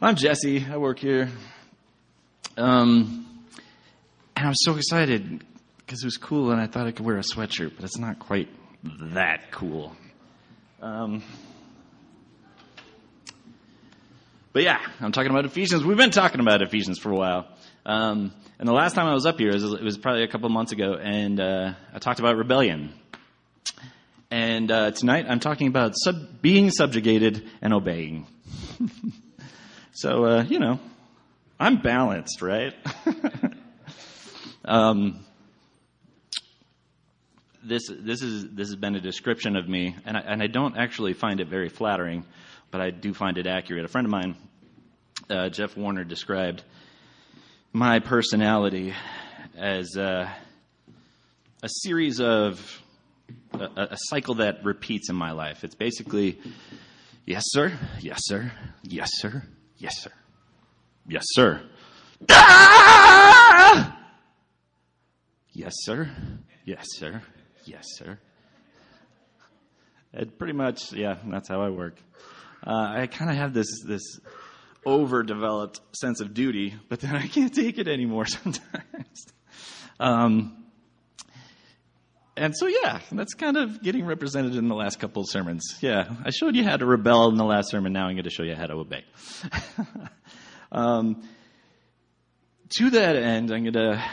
I'm Jesse. I work here. Um, and I was so excited because it was cool and I thought I could wear a sweatshirt, but it's not quite that cool. Um, but yeah, I'm talking about Ephesians. We've been talking about Ephesians for a while. Um, and the last time I was up here, it was, it was probably a couple months ago, and uh, I talked about rebellion. And uh, tonight I'm talking about sub- being subjugated and obeying. so, uh, you know, I'm balanced, right? um, this, this, is, this has been a description of me, and I, and I don't actually find it very flattering, but I do find it accurate. A friend of mine, uh, Jeff Warner, described my personality as uh, a series of a, a, cycle that repeats in my life. It's basically, yes, sir, yes, sir, yes, sir, yes, sir, yes, sir. Ah! Yes, sir, yes, sir, yes, sir. It pretty much, yeah, that's how I work. Uh, I kind of have this this overdeveloped sense of duty, but then I can't take it anymore sometimes. um, and so, yeah, that's kind of getting represented in the last couple of sermons. Yeah, I showed you how to rebel in the last sermon. Now I'm going to show you how to obey. um, to that end, I'm going to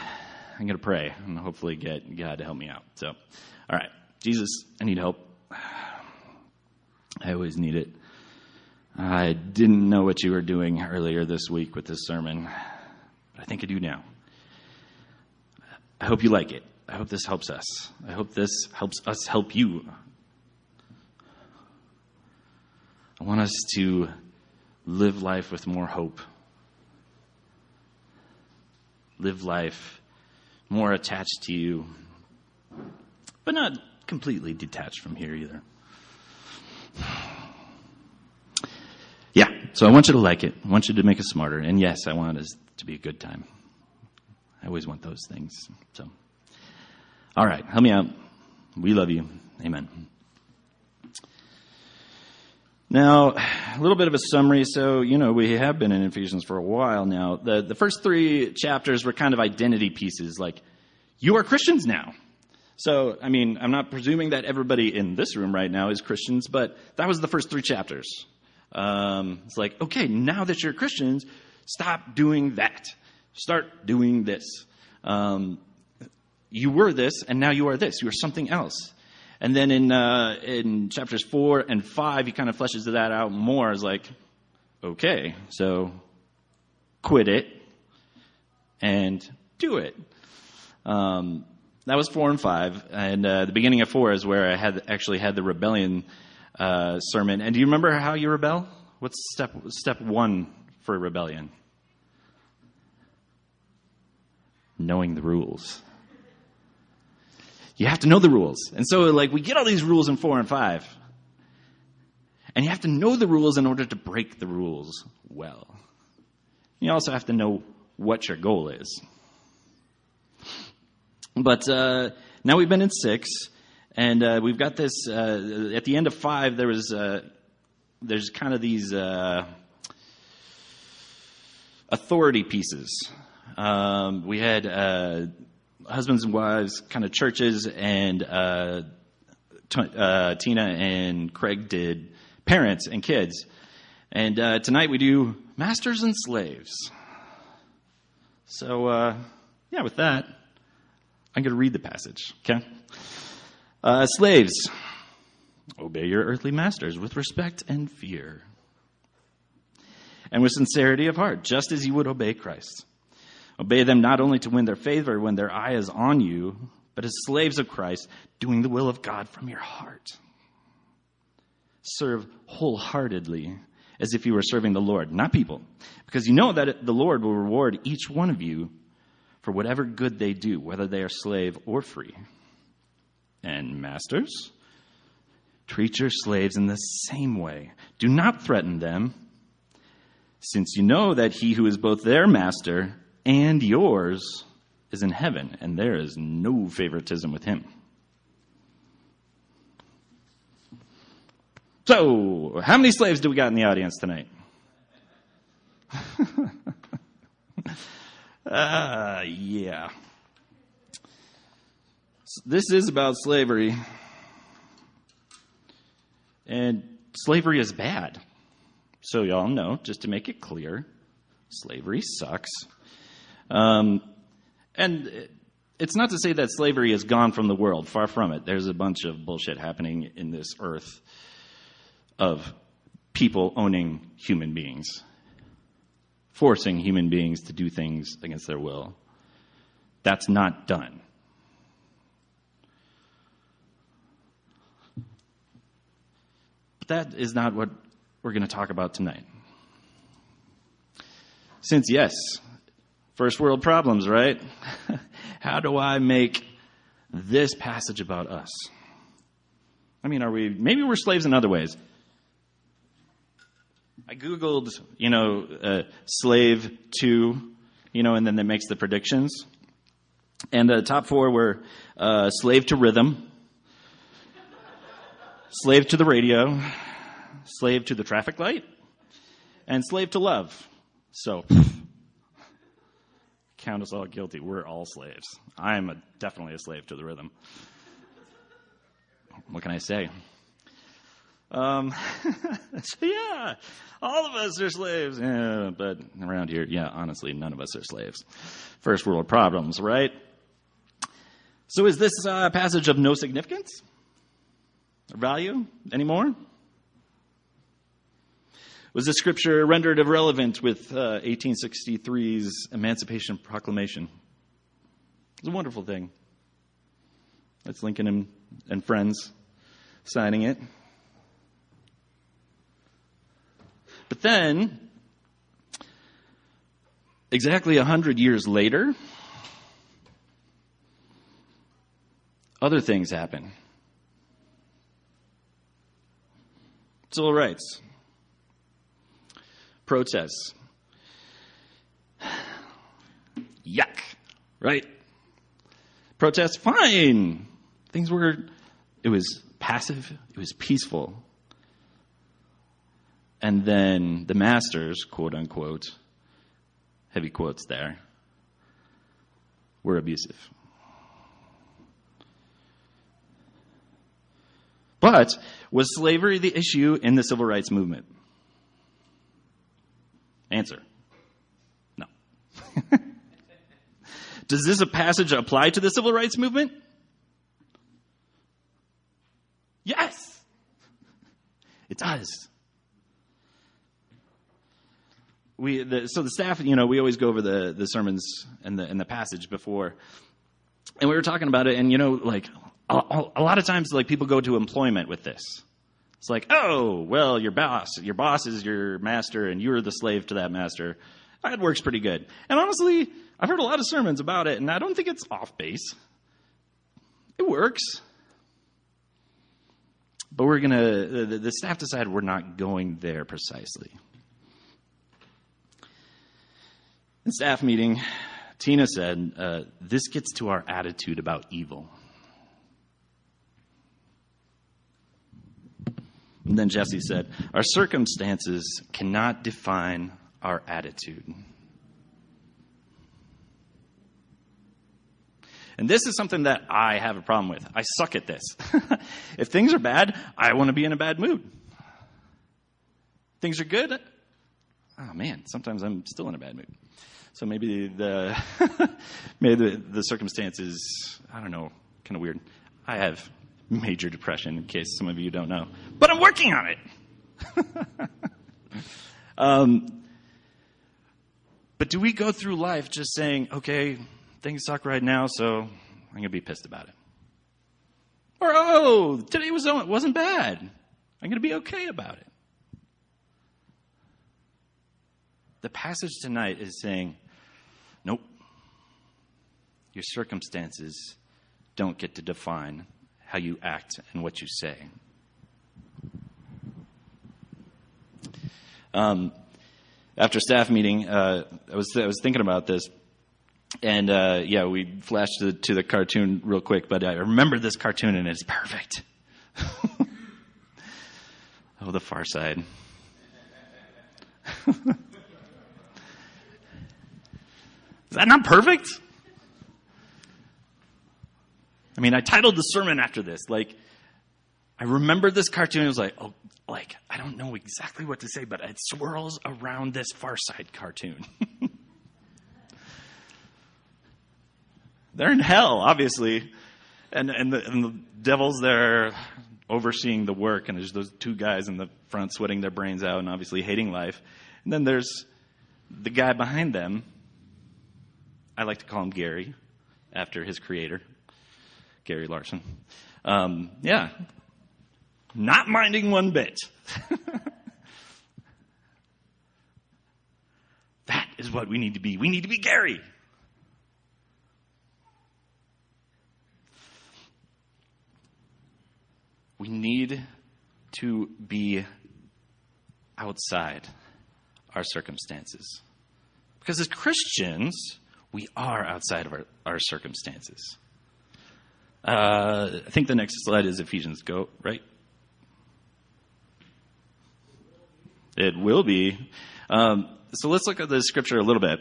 I'm going to pray and hopefully get God to help me out. So, all right, Jesus, I need help. I always need it. I didn't know what you were doing earlier this week with this sermon, but I think I do now. I hope you like it. I hope this helps us. I hope this helps us help you. I want us to live life with more hope, live life more attached to you, but not completely detached from here either. Yeah, so I want you to like it. I want you to make us smarter. And yes, I want it to be a good time. I always want those things. So, all right, help me out. We love you. Amen. Now, a little bit of a summary. So, you know, we have been in Ephesians for a while now. The, the first three chapters were kind of identity pieces, like, you are Christians now. So, I mean, I'm not presuming that everybody in this room right now is Christians, but that was the first three chapters. Um, it's like, okay, now that you're Christians, stop doing that. Start doing this. Um, you were this, and now you are this. You are something else. And then in uh, in chapters four and five, he kind of fleshes that out more. As like, okay, so quit it and do it. Um, that was four and five, and uh, the beginning of four is where I had actually had the rebellion uh, sermon. And do you remember how you rebel? What's step step one for rebellion? Knowing the rules. You have to know the rules. And so, like, we get all these rules in four and five. And you have to know the rules in order to break the rules well. You also have to know what your goal is. But uh, now we've been in six, and uh, we've got this. Uh, at the end of five, there was uh, there's kind of these uh, authority pieces. Um, we had uh, husbands and wives, kind of churches, and uh, t- uh, Tina and Craig did parents and kids. And uh, tonight we do masters and slaves. So, yeah, with that. I'm going to read the passage, okay? Uh, slaves, obey your earthly masters with respect and fear, and with sincerity of heart, just as you would obey Christ. Obey them not only to win their favor when their eye is on you, but as slaves of Christ, doing the will of God from your heart. Serve wholeheartedly as if you were serving the Lord, not people, because you know that the Lord will reward each one of you for whatever good they do, whether they are slave or free. And masters, treat your slaves in the same way. Do not threaten them, since you know that he who is both their master and yours is in heaven, and there is no favoritism with him. So, how many slaves do we got in the audience tonight? uh, yeah. This is about slavery. And slavery is bad. So, y'all know, just to make it clear, slavery sucks. Um, and it's not to say that slavery is gone from the world. Far from it. There's a bunch of bullshit happening in this earth of people owning human beings, forcing human beings to do things against their will. That's not done. But that is not what we're going to talk about tonight. Since, yes, first world problems, right? How do I make this passage about us? I mean, are we, maybe we're slaves in other ways. I Googled, you know, uh, slave to, you know, and then it makes the predictions. And the top four were uh, slave to rhythm, slave to the radio, slave to the traffic light, and slave to love. So, count us all guilty. We're all slaves. I am a, definitely a slave to the rhythm. What can I say? Um, so yeah, all of us are slaves. Yeah, but around here, yeah, honestly, none of us are slaves. First world problems, right? So is this a passage of no significance or value anymore? Was the scripture rendered irrelevant with uh, 1863's Emancipation Proclamation? It's a wonderful thing. That's Lincoln and, and friends signing it. But then, exactly a hundred years later, other things happen. Civil rights, protests. Yuck, right? Protests, fine. Things were, it was passive, it was peaceful. And then the masters, quote unquote, heavy quotes there, were abusive. But was slavery the issue in the civil rights movement? Answer no. Does this a passage apply to the civil rights movement? Yes, it does. we the, so the staff, you know, we always go over the the sermons and the and the passage before, and we were talking about it, and you know, like a, a lot of times, like people go to employment with this. It's like, oh, well, your boss, your boss is your master, and you're the slave to that master. That works pretty good. And honestly, I've heard a lot of sermons about it, and I don't think it's off base. It works. But we're going to, the, the staff decided we're not going there precisely. In staff meeting, Tina said, uh, This gets to our attitude about evil. And then Jesse said, Our circumstances cannot define our attitude. And this is something that I have a problem with. I suck at this. if things are bad, I want to be in a bad mood. Things are good. Oh man, sometimes I'm still in a bad mood. So maybe the maybe the, the circumstances I don't know, kind of weird. I have major depression, in case some of you don't know, but I'm working on it. um, but do we go through life just saying, okay, things suck right now, so I'm going to be pissed about it? Or, oh, today was, wasn't bad. I'm going to be okay about it. The passage tonight is saying, Nope. Your circumstances don't get to define how you act and what you say. Um, after staff meeting, uh, I was I was thinking about this, and uh, yeah, we flashed to, to, the cartoon real quick. But I remember this cartoon, and it's perfect. oh, the Far Side. Is that not perfect? I mean, I titled the sermon after this. Like, I remembered this cartoon. It was like, oh, like, I don't know exactly what to say, but it swirls around this Far Side cartoon. They're in hell, obviously. And, and, the, and the devil's there overseeing the work, and there's those two guys in the front sweating their brains out and obviously hating life. And then there's the guy behind them. I like to call him Gary, after his creator, Gary Larson. Um, yeah, not minding one bit. that is what we need to be. We need to be Gary. We need to be outside our circumstances. Because as Christians, we are outside of our, our circumstances. Uh, I think the next slide is Ephesians. Go, right? It will be. Um, so let's look at the scripture a little bit.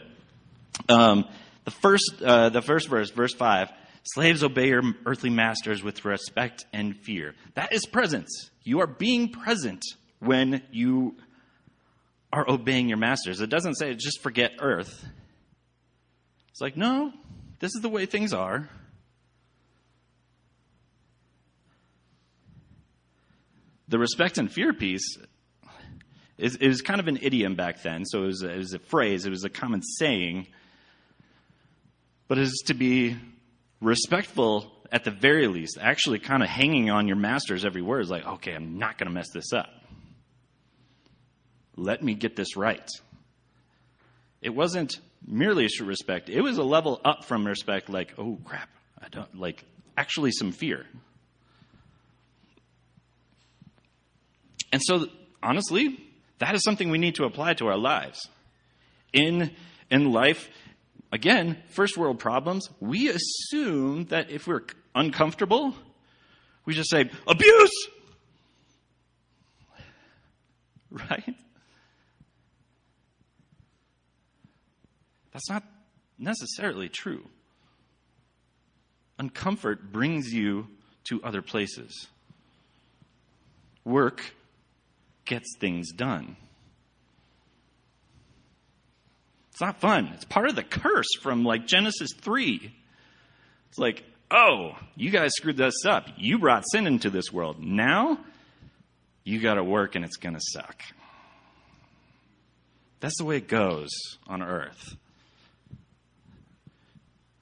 Um, the first, uh, the first verse, verse five. Slaves obey your earthly masters with respect and fear. That is presence. You are being present when you are obeying your masters. It doesn't say just forget earth. It's like, no, this is the way things are. The respect and fear piece is, it was kind of an idiom back then, so it was, it was a phrase, it was a common saying. But it is to be respectful at the very least, actually kind of hanging on your master's every word is like, okay, I'm not going to mess this up. Let me get this right. It wasn't merely a respect, it was a level up from respect, like, oh crap, I don't, like, actually some fear. And so, honestly, that is something we need to apply to our lives. In, in life, again, first world problems, we assume that if we're uncomfortable, we just say, abuse! Right? That's not necessarily true. Uncomfort brings you to other places. Work gets things done. It's not fun. It's part of the curse from like Genesis 3. It's like, oh, you guys screwed this up. You brought sin into this world. Now you got to work and it's going to suck. That's the way it goes on earth.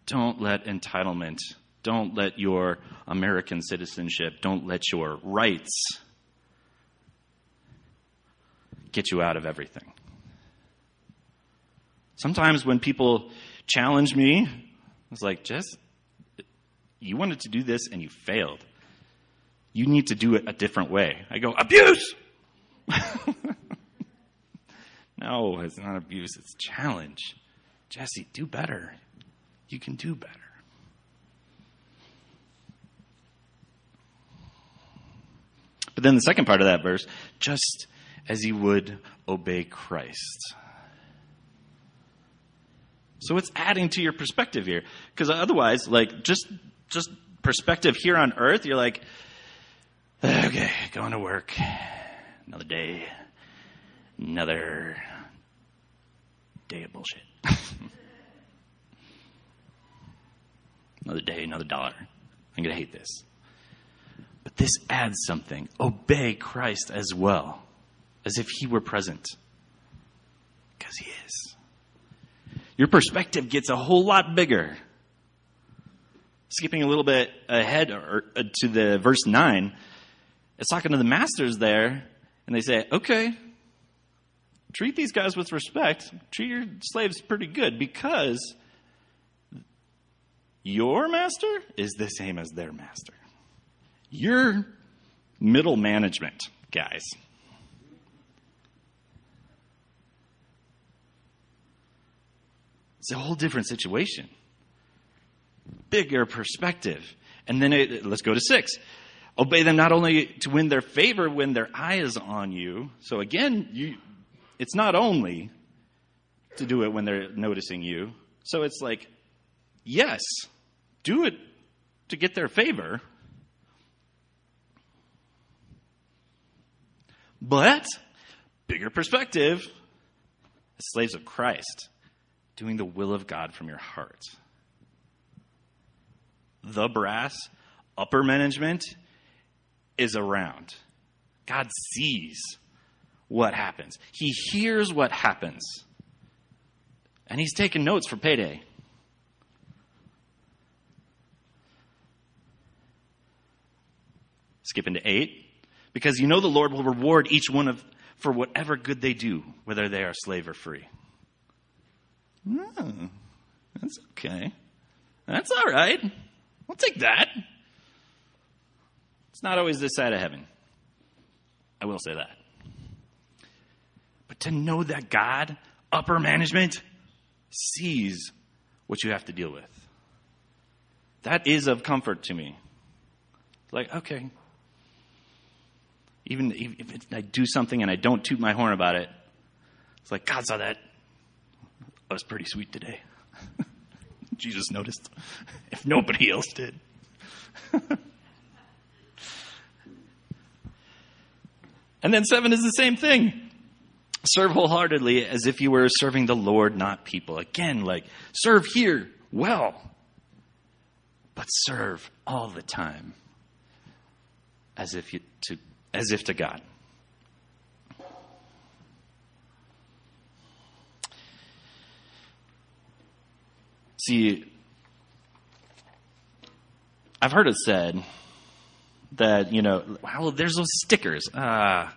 Don't let entitlement, don't let your American citizenship, don't let your rights get you out of everything. Sometimes when people challenge me, it's like, Jess, you wanted to do this and you failed. You need to do it a different way. I go, abuse! no, it's not abuse, it's challenge. Jesse, do better. You can do better. But then the second part of that verse, just as you would obey Christ. So it's adding to your perspective here. Because otherwise, like, just, just perspective here on earth, you're like, ah, okay, going to work. Another day. Another day of bullshit. another day, another dollar. I'm to hate this. But this adds something. Obey Christ as well, as if he were present. Because he is your perspective gets a whole lot bigger. Skipping a little bit ahead or, uh, to the verse 9, it's talking to the masters there, and they say, okay, treat these guys with respect, treat your slaves pretty good because your master is the same as their master. You're middle management, guys. It's a whole different situation. Bigger perspective. And then it, let's go to six. Obey them not only to win their favor when their eye is on you. So again, you, it's not only to do it when they're noticing you, So it's like, yes, do it to get their favor. But, bigger perspective, slaves of Christ, doing the will of God from your heart. The brass, upper management is around. God sees what happens, He hears what happens. And He's taking notes for payday. Skip into 8. Because you know the Lord will reward each one of for whatever good they do, whether they are slave or free. Oh, that's okay. That's all right. I'll take that. It's not always this side of heaven. I will say that. But to know that God, upper management, sees what you have to deal with, that is of comfort to me. It's like, okay, even if I do something and I don't toot my horn about it, it's like, God saw that. That was pretty sweet today. Jesus noticed, if nobody else did. and then seven is the same thing. Serve wholeheartedly as if you were serving the Lord, not people. Again, like, serve here well, but serve all the time as if you to as if to God. See, I've heard it said that, you know, well, there's those stickers. Uh,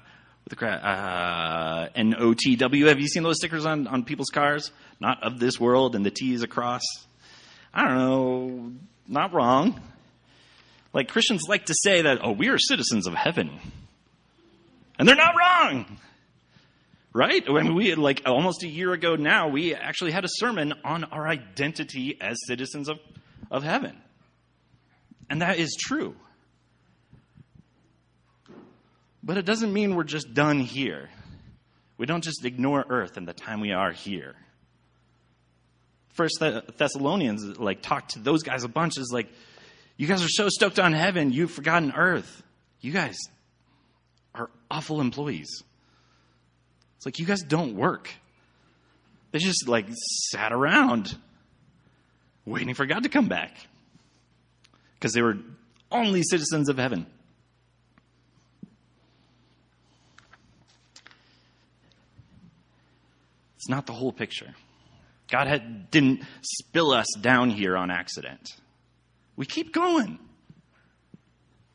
with the uh, N-O-T-W. Have you seen those stickers on, on people's cars? Not of this world and the T is across. I don't know. Not wrong. Like Christians like to say that, oh, we are citizens of heaven. And they're not wrong. Right? Mean, we, like almost a year ago now, we actually had a sermon on our identity as citizens of, of heaven. And that is true. But it doesn't mean we're just done here. We don't just ignore earth and the time we are here. First Thessalonians like talked to those guys a bunch is like, you guys are so stoked on heaven, you've forgotten earth. You guys, are awful employees. It's like you guys don't work. They just like sat around waiting for God to come back because they were only citizens of heaven. It's not the whole picture. God had, didn't spill us down here on accident. We keep going.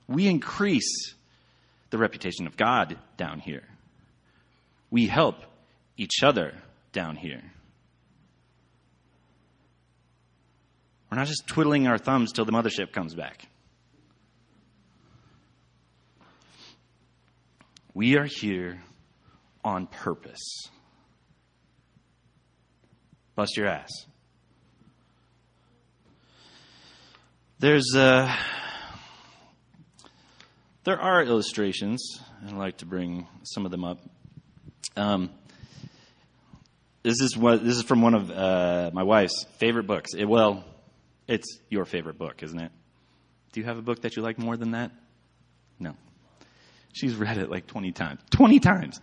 We increase the reputation of God down here. We help each other down here. We're not just twiddling our thumbs till the mothership comes back. We are here on purpose. Bust your ass. There's. Uh, there are illustrations, and I'd like to bring some of them up. Um, this is what this is from one of uh, my wife's favorite books. It, well, it's your favorite book, isn't it? Do you have a book that you like more than that? No. She's read it like twenty times. Twenty times.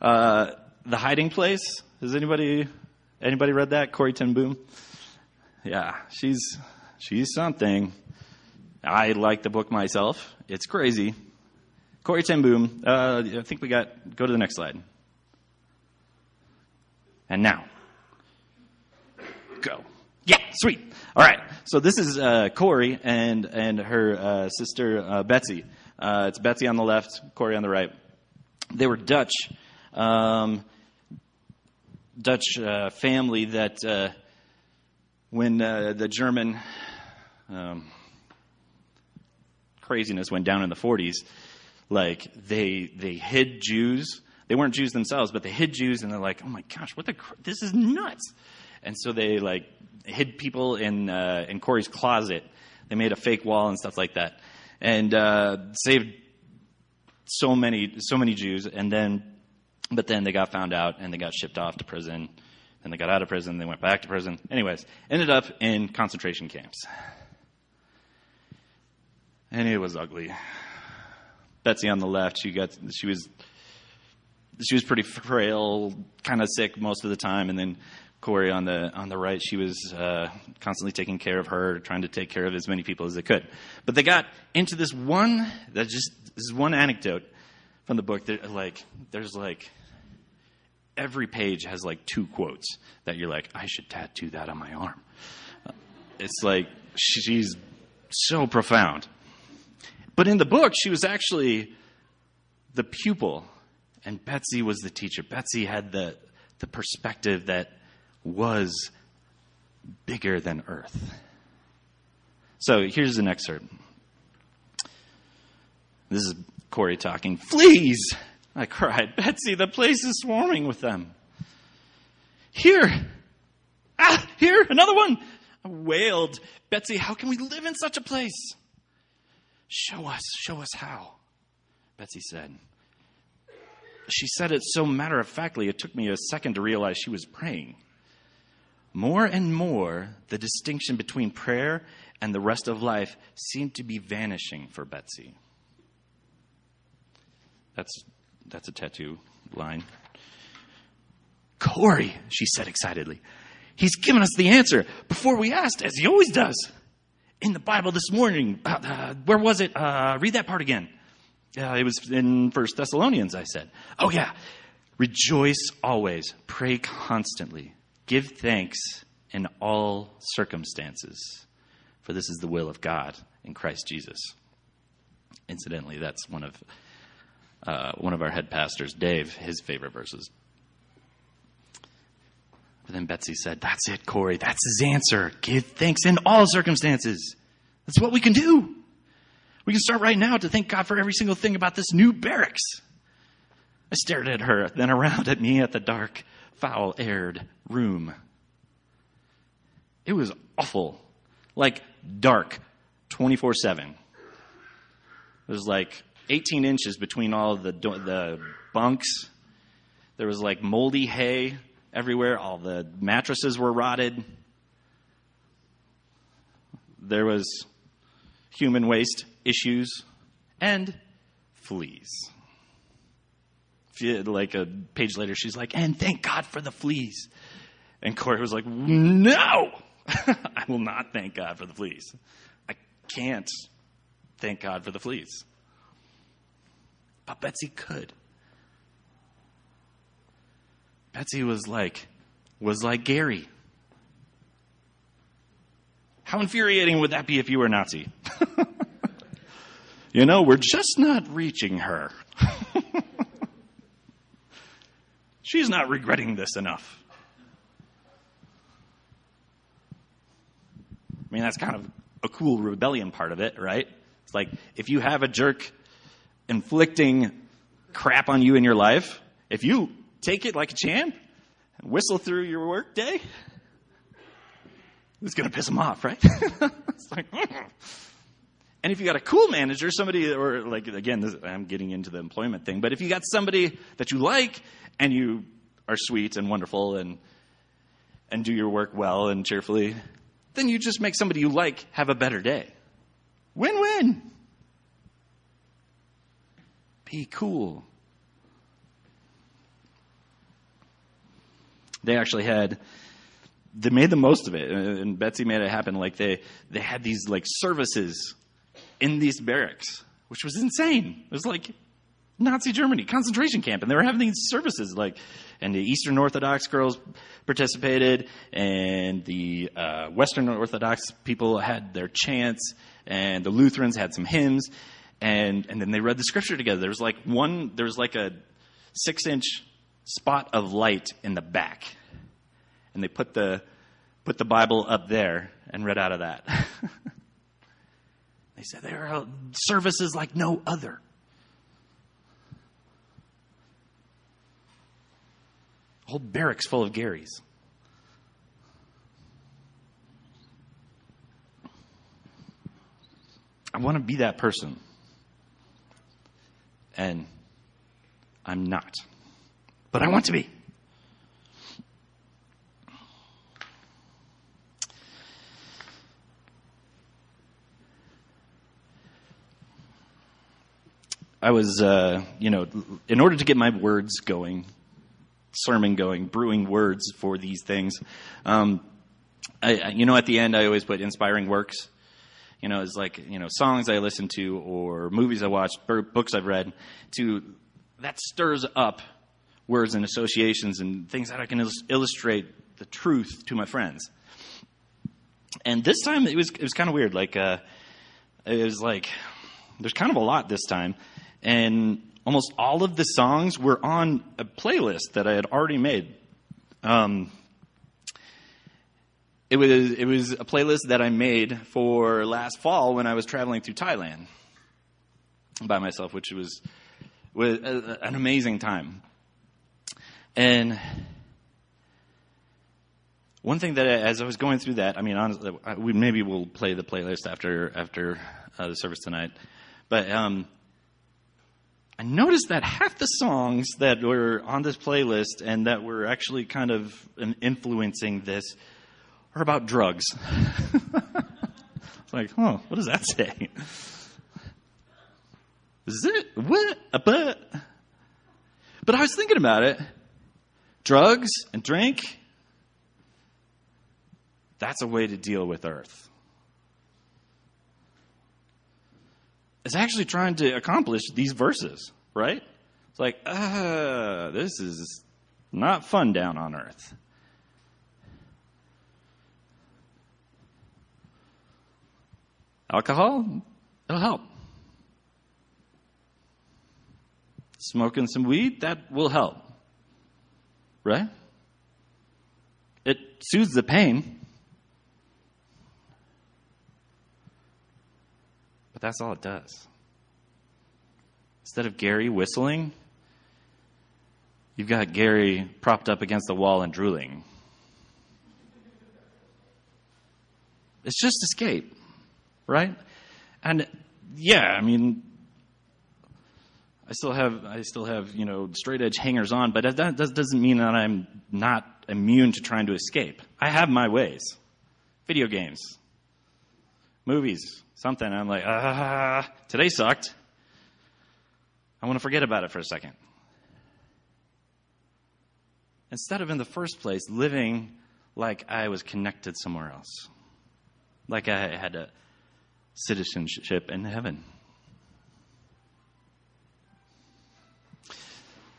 Uh, the Hiding Place. Has anybody anybody read that? Corrie ten Boom. Yeah, she's she's something. I like the book myself. It's crazy. Corrie ten Boom. Uh, I think we got. Go to the next slide. And now, go. Yeah, sweet. All right. So this is uh, Corrie and and her uh, sister uh, Betsy. Uh, it's Betsy on the left, Corrie on the right. They were Dutch, um, Dutch uh, family that uh, when the German um, craziness went down in the 40s, like they they hid Jews. They weren't Jews themselves, but they hid Jews, and they're like, "Oh my gosh, what the? This is nuts!" And so they like hid people in uh, in Corrie's closet. They made a fake wall and stuff like that, and uh, saved so many so many Jews. And then, but then they got found out and they got shipped off to prison. Then they got out of prison. They went back to prison. Anyways, ended up in concentration camps. And it was ugly. Betsy on the left, she got, she was, she was pretty frail, kind of sick most of the time. And then Corrie on the on the right, she was uh, constantly taking care of her, trying to take care of as many people as they could. But they got into this one that just this is one anecdote from the book. That like there's like every page has like two quotes that you're like, I should tattoo that on my arm. It's like she's so profound. But in the book, she was actually the pupil, and Betsy was the teacher. Betsy had the the perspective that was bigger than earth. So here's an excerpt. This is Corrie talking. Fleas! I cried. Betsy, the place is swarming with them. Here! Ah, here, another one! I wailed. Betsy, how can we live in such a place? Show us, show us how, Betsy said. She said it so matter of factly, it took me a second to realize she was praying. More and more, the distinction between prayer and the rest of life seemed to be vanishing for Betsy. That's, that's a tattoo line. Corrie, she said excitedly. He's given us the answer before we asked, as he always does. In the Bible this morning, uh, uh, where was it? Uh, read that part again. Uh, it was in First Thessalonians, I said. Oh, yeah. Rejoice always, pray constantly. Give thanks in all circumstances, for this is the will of God in Christ Jesus. Incidentally, that's one of uh, one of our head pastors, Dave, his favorite verses. But then Betsy said, That's it, Corrie. That's his answer. Give thanks in all circumstances. That's what we can do. We can start right now to thank God for every single thing about this new barracks. I stared at her, then around at me at the dark, foul aired room. It was awful. Like dark 24 7. There was like 18 inches between all the, the bunks. There was like moldy hay everywhere. All the mattresses were rotted. There was human waste issues and fleas like a page later, she's like, and thank God for the fleas. And Corrie was like, no, I will not thank God for the fleas. I can't thank God for the fleas. But Betsy could. Betsy was like, was like Gary. How infuriating would that be if you were Nazi? you know, we're just not reaching her. She's not regretting this enough. I mean, that's kind of a cool rebellion part of it, right? It's like if you have a jerk inflicting crap on you in your life, if you take it like a champ and whistle through your work day, it's going to piss them off, right? it's like, hmm. and if you got a cool manager, somebody, or like, again, this, I'm getting into the employment thing, but if you got somebody that you like and you are sweet and wonderful and, and do your work well and cheerfully, then you just make somebody you like have a better day. Win win. Be cool. They actually had they made the most of it. And betsy made it happen. Like they they had these like services in these barracks, which was insane. It was like Nazi Germany, concentration camp, and they were having these services like, and the Eastern Orthodox girls participated, and the uh, Western Orthodox people had their chants, and the Lutherans had some hymns, and and then they read the scripture together. There was like one, there was like a six inch spot of light in the back, and they put the put the Bible up there and read out of that. They said there are services like no other. Whole barracks full of Garys. I want to be that person. And I'm not. But I want to be. I was, uh, you know, in order to get my words going, sermon going, brewing words for these things, um, I, you know, at the end, I always put inspiring works. You know, it's like, you know, songs I listen to or movies I watched, books I've read, to, that stirs up words and associations and things that I can illustrate the truth to my friends. And this time it was, it was kind of weird. Like, uh, it was like, there's kind of a lot this time. And almost all of the songs were on a playlist that I had already made. Um, it was it was a playlist that I made for last fall when I was traveling through Thailand by myself, which was was an amazing time. And one thing that as I was going through that, I mean, honestly, we maybe we'll play the playlist after after uh, the service tonight, but um, I noticed that half the songs that were on this playlist and that were actually kind of influencing this are about drugs. it's like, oh, what does that say? Is it what? But, but I was thinking about it. Drugs and drink. That's a way to deal with Earth. It's actually trying to accomplish these verses, right? It's like, ah, this is not fun down on Earth. Alcohol, it'll help. Smoking some weed, that will help. Right? It soothes the pain. But that's all it does. Instead of Gary whistling, you've got Gary propped up against the wall and drooling. It's just escape right? And yeah, I mean, I still have I still have you know straight edge hangers on, but that, that doesn't mean that I'm not immune to trying to escape. I have my ways. Video games, movies, something. I'm like, ah, today sucked. I want to forget about it for a second. Instead of in the first place living like I was connected somewhere else, like I had a citizenship in heaven.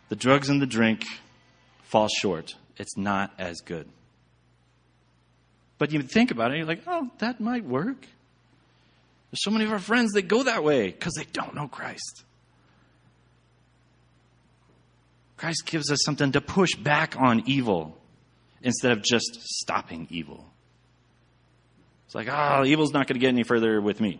The drugs and the drink fall short. It's not as good. But you think about it, you're like, oh, that might work. There's so many of our friends that go that way because they don't know Christ. Christ gives us something to push back on evil instead of just stopping evil. It's like, oh, evil's not going to get any further with me.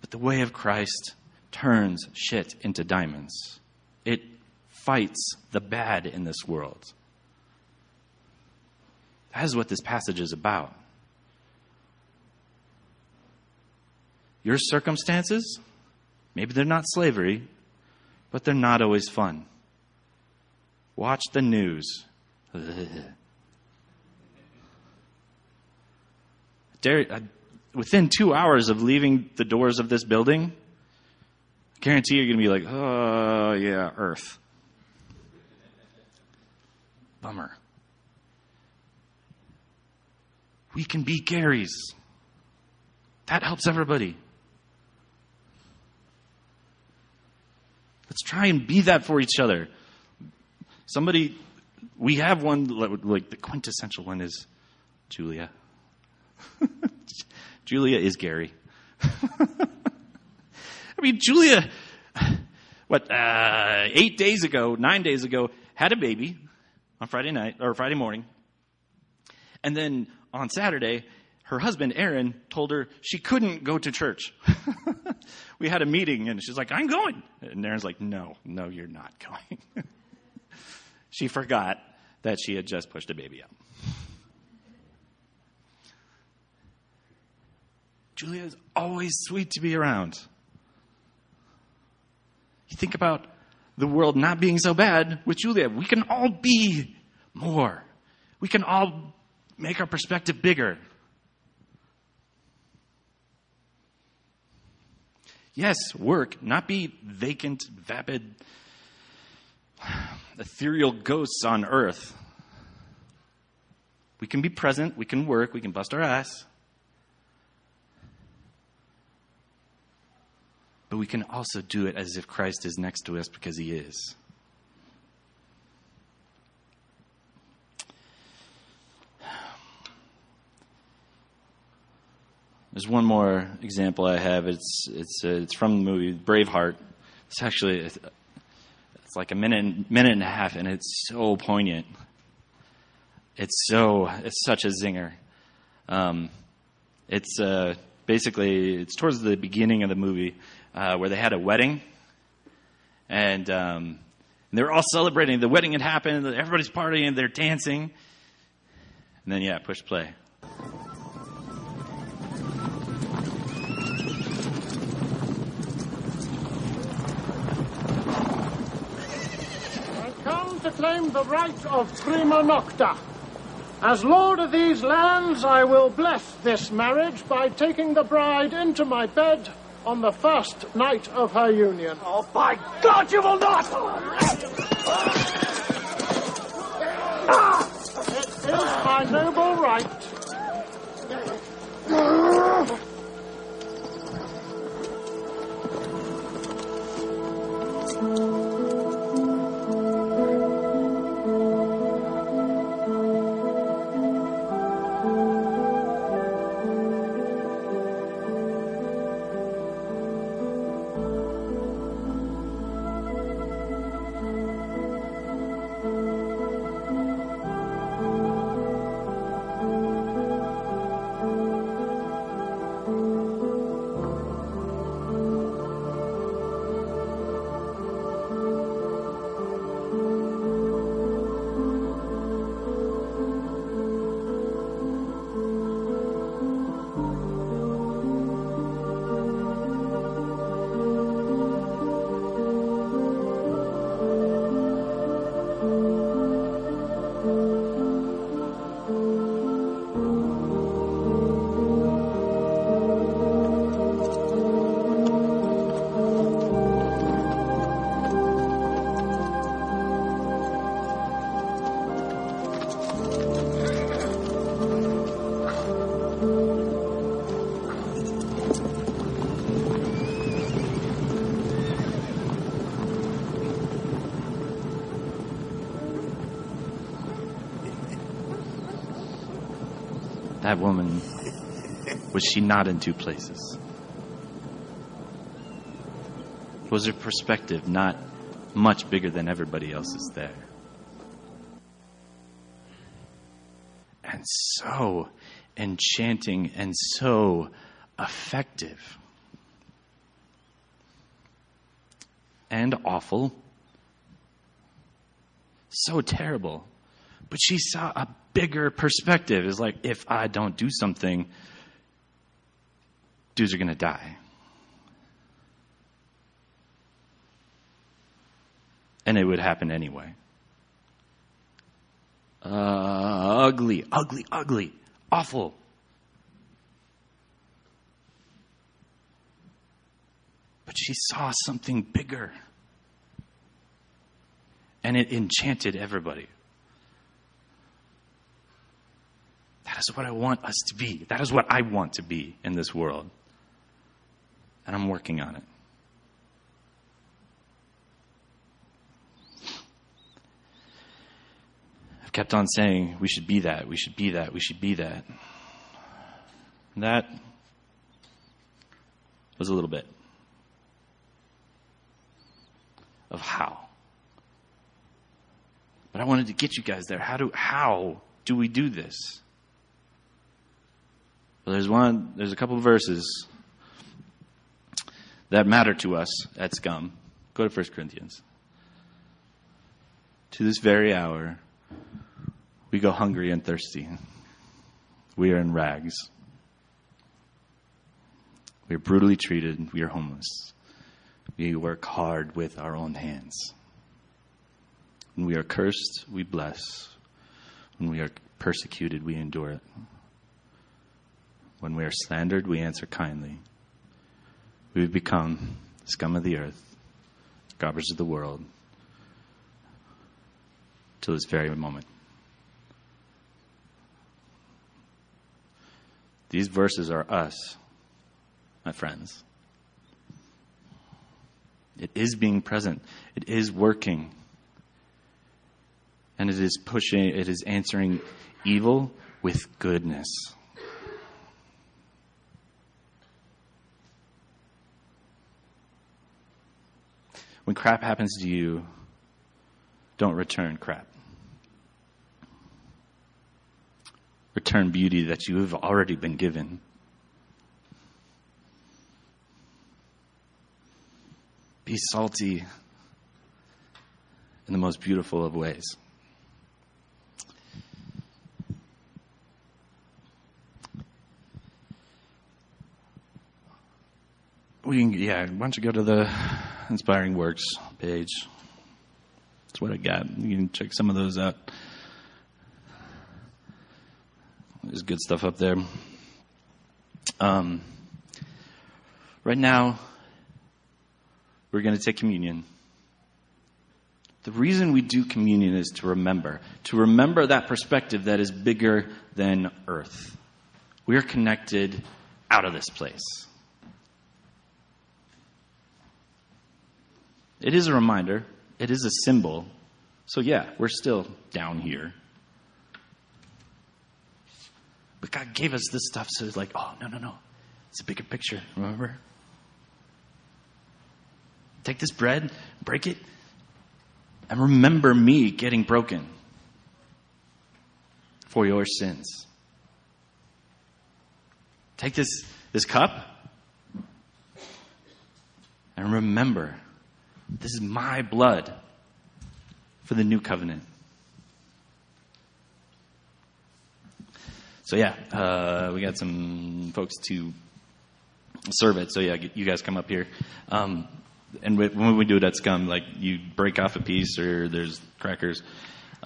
But the way of Christ turns shit into diamonds. It fights the bad in this world. That is what this passage is about. Your circumstances, maybe they're not slavery, but they're not always fun. Watch the news. uh, within two hours of leaving the doors of this building, I guarantee you're going to be like, oh, yeah, Earth. Bummer. We can be Garys. That helps everybody. Let's try and be that for each other. Somebody, we have one, like the quintessential one is Julia. Julia is Gary. I mean, Julia, what, uh, eight days ago, nine days ago, had a baby on Friday night, or Friday morning. And then on Saturday, her husband, Aaron, told her she couldn't go to church. we had a meeting and she's like, I'm going. And Aaron's like, no, no, you're not going. she forgot that she had just pushed a baby out. Julia is always sweet to be around. You think about the world not being so bad with Julia. We can all be more. We can all make our perspective bigger. Yes, work, not be vacant, vapid, ethereal ghosts on earth. We can be present, we can work, we can bust our ass. But we can also do it as if Christ is next to us because he is. There's one more example I have. It's it's uh, it's from the movie Braveheart. It's actually it's, like a minute minute and a half, and it's so poignant. It's so it's such a zinger. Um, it's uh, basically it's towards the beginning of the movie uh, where they had a wedding, and um, and they were all celebrating. The wedding had happened. Everybody's partying. They're dancing, and then yeah, push play. Claim the right of prima nocte. As lord of these lands, I will bless this marriage by taking the bride into my bed on the first night of her union. Oh, by God, you will not! It is my noble right. That woman, was she not in two places? Was her perspective not much bigger than everybody else's there? And so enchanting and so effective. And awful. So terrible. But she saw a bigger perspective. Is like, if I don't do something, dudes are going to die. And it would happen anyway. Uh, ugly, ugly, ugly, awful. But she saw something bigger. And it enchanted everybody. That is what I want us to be. That is what I want to be in this world. And I'm working on it. I've kept on saying we should be that, we should be that, we should be that. That was a little bit of how. But I wanted to get you guys there. How do how do we do this? Well, there's one, there's a couple verses that matter to us at Scum. Go to 1 Corinthians. To this very hour, we go hungry and thirsty. We are in rags. We are brutally treated. We are homeless. We work hard with our own hands. When we are cursed, we bless. When we are persecuted, we endure it. When we are slandered, we answer kindly. we've become scum of the earth, garbage of the world, till this very moment. These verses are us, my friends. It is being present. It is working. And it is pushing, it is answering evil with goodness. When crap happens to you, don't return crap. Return beauty that you have already been given. Be salty in the most beautiful of ways. We can, yeah, why don't you go to the Inspiring Works page? That's what I got. You can check some of those out. There's good stuff up there. Um, right now, we're going to take communion. The reason we do communion is to remember, to remember that perspective that is bigger than earth. We are connected out of this place. It is a reminder, it is a symbol. So, yeah, we're still down here. But God gave us this stuff so it's like, oh, no, no, no. It's a bigger picture, remember? Take this bread, break it, and remember me getting broken for your sins. Take this, this cup and remember this is my blood for the new covenant. So yeah, uh, we got some folks to serve it. So yeah, you guys come up here. Um, and when we do it at Scum, like you break off a piece, or there's crackers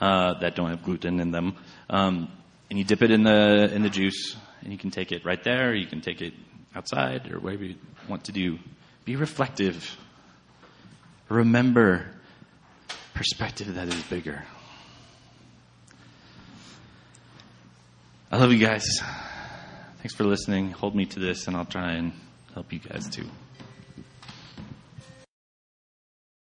uh, that don't have gluten in them, um, and you dip it in the in the juice, and you can take it right there. you can take it outside, or whatever you want to do. Be reflective. Remember perspective that is bigger. I love you guys. Thanks for listening. Hold me to this, and I'll try and help you guys too.